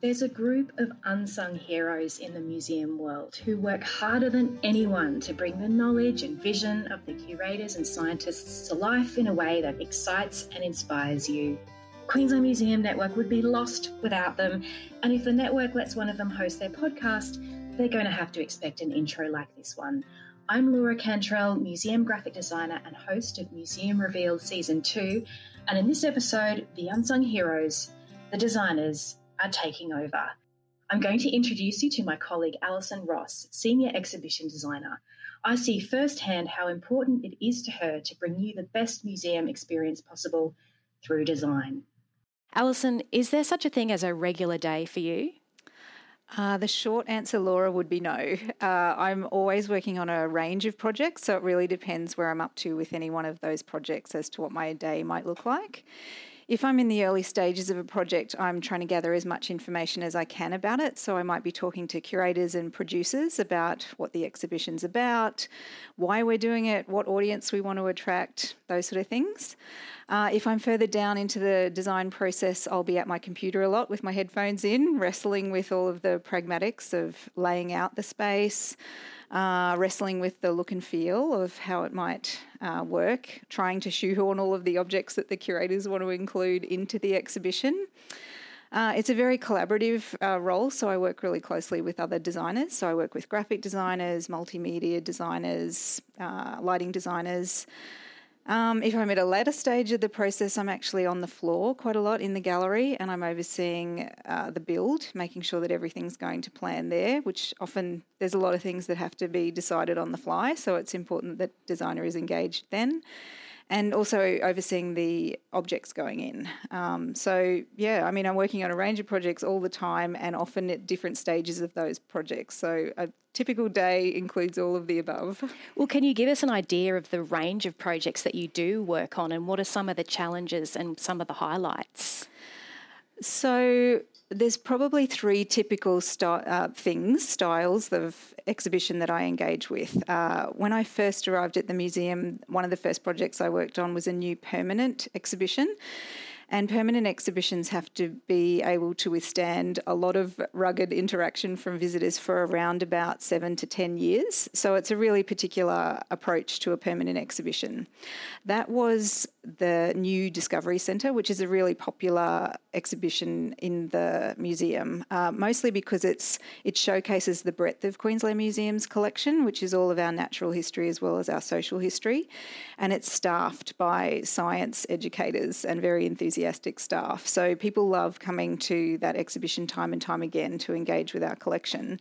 There's a group of unsung heroes in the museum world who work harder than anyone to bring the knowledge and vision of the curators and scientists to life in a way that excites and inspires you. Queensland Museum Network would be lost without them, and if the network lets one of them host their podcast, they're going to have to expect an intro like this one. I'm Laura Cantrell, museum graphic designer and host of Museum Revealed Season 2, and in this episode, the unsung heroes, the designers, are taking over. I'm going to introduce you to my colleague Alison Ross, Senior Exhibition Designer. I see firsthand how important it is to her to bring you the best museum experience possible through design. Alison, is there such a thing as a regular day for you? Uh, the short answer, Laura, would be no. Uh, I'm always working on a range of projects, so it really depends where I'm up to with any one of those projects as to what my day might look like. If I'm in the early stages of a project, I'm trying to gather as much information as I can about it. So I might be talking to curators and producers about what the exhibition's about, why we're doing it, what audience we want to attract, those sort of things. Uh, if I'm further down into the design process, I'll be at my computer a lot with my headphones in, wrestling with all of the pragmatics of laying out the space, uh, wrestling with the look and feel of how it might uh, work, trying to shoehorn all of the objects that the curators want to include into the exhibition. Uh, it's a very collaborative uh, role, so I work really closely with other designers. So I work with graphic designers, multimedia designers, uh, lighting designers. Um, if I'm at a later stage of the process, I'm actually on the floor quite a lot in the gallery and I'm overseeing uh, the build, making sure that everything's going to plan there, which often there's a lot of things that have to be decided on the fly. So it's important that designer is engaged then and also overseeing the objects going in. Um, so, yeah, I mean, I'm working on a range of projects all the time and often at different stages of those projects. So, a typical day includes all of the above. Well, can you give us an idea of the range of projects that you do work on and what are some of the challenges and some of the highlights? So, there's probably three typical sty- uh, things, styles of exhibition that I engage with. Uh, when I first arrived at the museum, one of the first projects I worked on was a new permanent exhibition. And permanent exhibitions have to be able to withstand a lot of rugged interaction from visitors for around about seven to 10 years. So it's a really particular approach to a permanent exhibition. That was the new Discovery Centre, which is a really popular exhibition in the museum, uh, mostly because it's it showcases the breadth of Queensland Museum's collection, which is all of our natural history as well as our social history, and it's staffed by science educators and very enthusiastic staff. So people love coming to that exhibition time and time again to engage with our collection.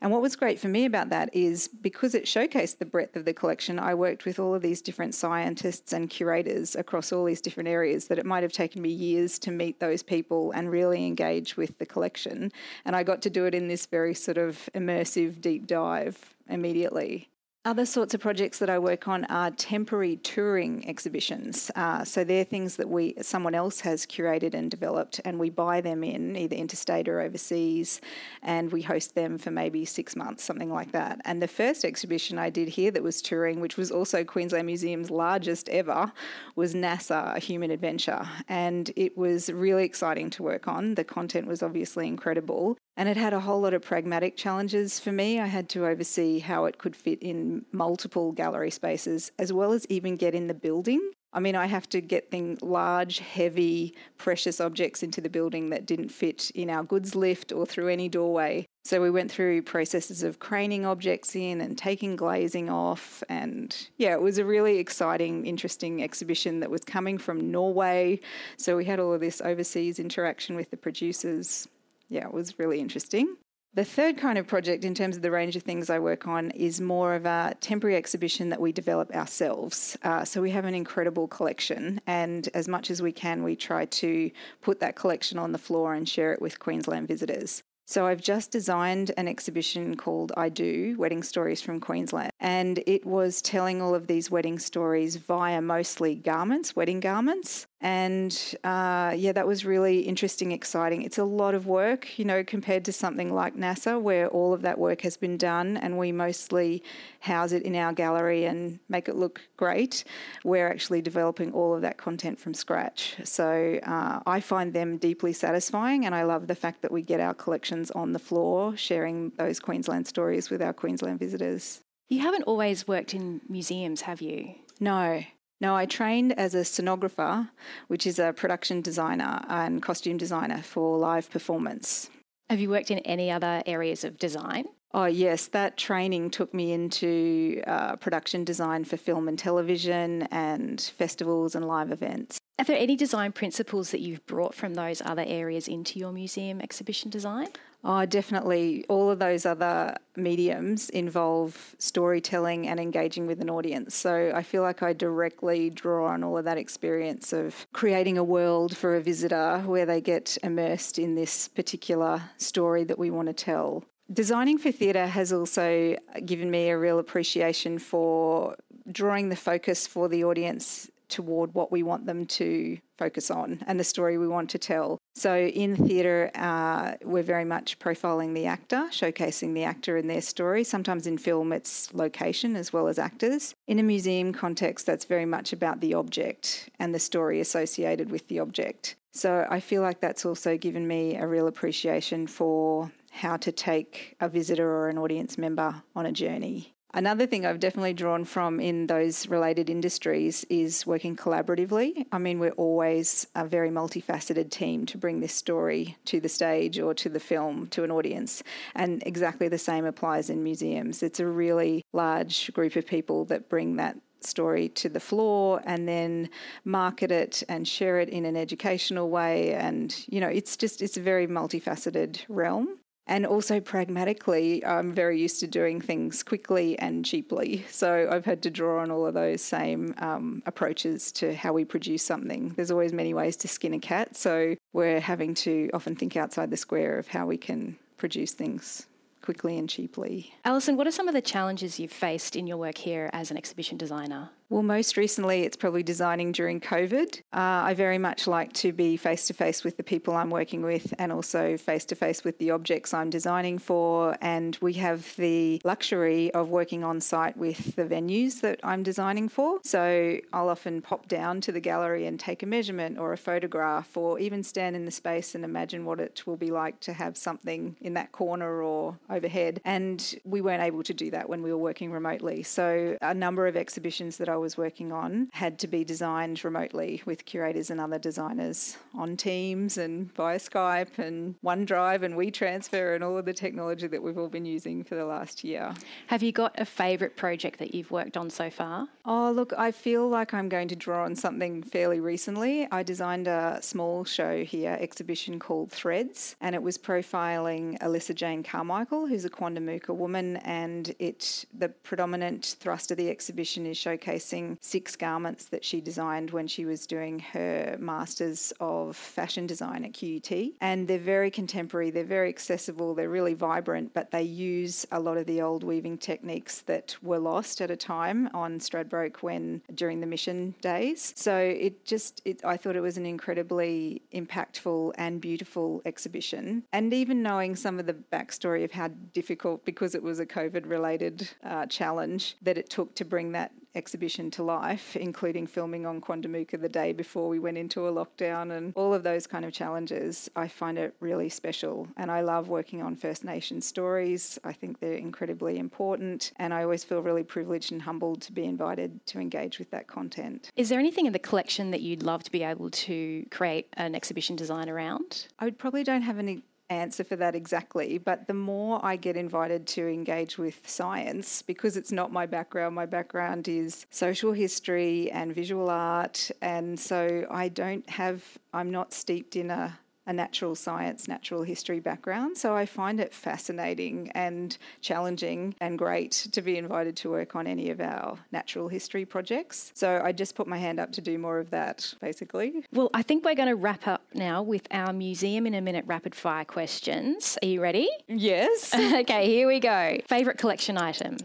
And what was great for me about that is because it showcased the breadth of the collection, I worked with all of these different scientists and curators across all these different areas that it might have taken me years to meet those people and really engage with the collection. And I got to do it in this very sort of immersive deep dive immediately. Other sorts of projects that I work on are temporary touring exhibitions. Uh, so they're things that we someone else has curated and developed, and we buy them in either interstate or overseas, and we host them for maybe six months, something like that. And the first exhibition I did here that was touring, which was also Queensland Museum's largest ever, was NASA: A Human Adventure, and it was really exciting to work on. The content was obviously incredible, and it had a whole lot of pragmatic challenges for me. I had to oversee how it could fit in multiple gallery spaces, as well as even get in the building. I mean, I have to get things large, heavy, precious objects into the building that didn't fit in our goods lift or through any doorway. So we went through processes of craning objects in and taking glazing off. And yeah, it was a really exciting, interesting exhibition that was coming from Norway. So we had all of this overseas interaction with the producers yeah, it was really interesting. The third kind of project, in terms of the range of things I work on, is more of a temporary exhibition that we develop ourselves. Uh, so we have an incredible collection, and as much as we can, we try to put that collection on the floor and share it with Queensland visitors. So I've just designed an exhibition called I Do Wedding Stories from Queensland. And it was telling all of these wedding stories via mostly garments, wedding garments. And uh, yeah, that was really interesting, exciting. It's a lot of work, you know, compared to something like NASA, where all of that work has been done and we mostly house it in our gallery and make it look great. We're actually developing all of that content from scratch. So uh, I find them deeply satisfying, and I love the fact that we get our collections on the floor, sharing those Queensland stories with our Queensland visitors. You haven't always worked in museums, have you? No, no, I trained as a scenographer, which is a production designer and costume designer for live performance. Have you worked in any other areas of design? Oh, yes, that training took me into uh, production design for film and television and festivals and live events. Are there any design principles that you've brought from those other areas into your museum exhibition design? Oh, definitely. All of those other mediums involve storytelling and engaging with an audience. So I feel like I directly draw on all of that experience of creating a world for a visitor where they get immersed in this particular story that we want to tell. Designing for theatre has also given me a real appreciation for drawing the focus for the audience toward what we want them to focus on and the story we want to tell. So in theatre, uh, we're very much profiling the actor, showcasing the actor and their story. Sometimes in film, it's location as well as actors. In a museum context, that's very much about the object and the story associated with the object. So I feel like that's also given me a real appreciation for how to take a visitor or an audience member on a journey. Another thing I've definitely drawn from in those related industries is working collaboratively. I mean, we're always a very multifaceted team to bring this story to the stage or to the film to an audience. And exactly the same applies in museums. It's a really large group of people that bring that story to the floor and then market it and share it in an educational way and you know it's just it's a very multifaceted realm and also pragmatically, I'm very used to doing things quickly and cheaply. So I've had to draw on all of those same um, approaches to how we produce something. There's always many ways to skin a cat. So we're having to often think outside the square of how we can produce things quickly and cheaply. Alison, what are some of the challenges you've faced in your work here as an exhibition designer? Well, most recently, it's probably designing during COVID. Uh, I very much like to be face to face with the people I'm working with and also face to face with the objects I'm designing for. And we have the luxury of working on site with the venues that I'm designing for. So I'll often pop down to the gallery and take a measurement or a photograph or even stand in the space and imagine what it will be like to have something in that corner or overhead. And we weren't able to do that when we were working remotely. So a number of exhibitions that I was working on had to be designed remotely with curators and other designers on Teams and via Skype and OneDrive and WeTransfer and all of the technology that we've all been using for the last year. Have you got a favourite project that you've worked on so far? Oh, look, I feel like I'm going to draw on something fairly recently. I designed a small show here, exhibition called Threads, and it was profiling Elisa Jane Carmichael, who's a Quandamooka woman, and it the predominant thrust of the exhibition is showcasing six garments that she designed when she was doing her Masters of Fashion Design at QUT. And they're very contemporary, they're very accessible, they're really vibrant, but they use a lot of the old weaving techniques that were lost at a time on Stradbroke when during the mission days. So it just, it, I thought it was an incredibly impactful and beautiful exhibition. And even knowing some of the backstory of how difficult, because it was a COVID related uh, challenge, that it took to bring that exhibition to life, including filming on Quandamooka the day before we went into a lockdown and all of those kind of challenges, I find it really special. And I love working on First Nation stories. I think they're incredibly important. And I always feel really privileged and humbled to be invited to engage with that content. Is there anything in the collection that you'd love to be able to create an exhibition design around? I would probably don't have any answer for that exactly, but the more I get invited to engage with science, because it's not my background, my background is social history and visual art. And so I don't have, I'm not steeped in a a natural science, natural history background. So I find it fascinating and challenging and great to be invited to work on any of our natural history projects. So I just put my hand up to do more of that, basically. Well, I think we're going to wrap up now with our Museum in a Minute rapid fire questions. Are you ready? Yes. okay, here we go. Favourite collection item?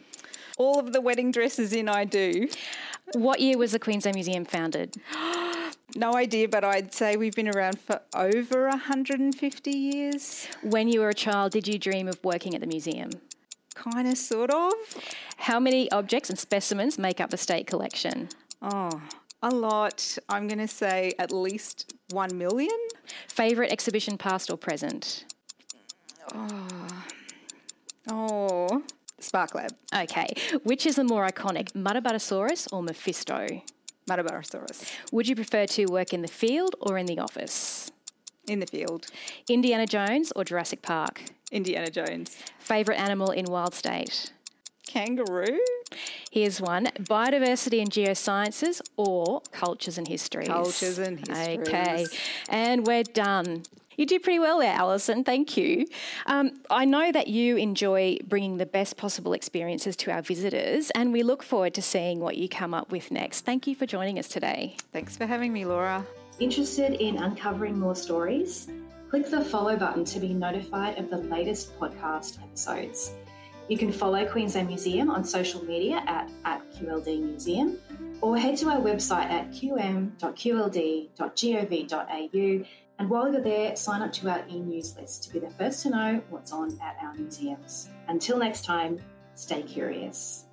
All of the wedding dresses in I do. What year was the Queensland Museum founded? No idea, but I'd say we've been around for over 150 years. When you were a child, did you dream of working at the museum? Kind of, sort of. How many objects and specimens make up the state collection? Oh, a lot. I'm going to say at least 1 million. Favourite exhibition, past or present? Oh, Oh. Spark Lab, Okay. Which is the more iconic, Muttaburrasaurus or Mephisto? Muttaburrasaurus Would you prefer to work in the field or in the office? in the field, Indiana Jones or Jurassic Park? Indiana Jones, Favourite animal in wild state? kangaroo, Here's one biodiversity and geosciences or cultures and histories. Cultures and histories. Okay. And we're done. You did pretty well there, Alison. Thank you. Um, I know that you enjoy bringing the best possible experiences to our visitors, and we look forward to seeing what you come up with next. Thank you for joining us today. Thanks for having me, Laura. Interested in uncovering more stories? Click the follow button to be notified of the latest podcast episodes. You can follow Queensland Museum on social media at, at QLD Museum or head to our website at qm.qld.gov.au. And while you're there, sign up to our e news list to be the first to know what's on at our museums. Until next time, stay curious.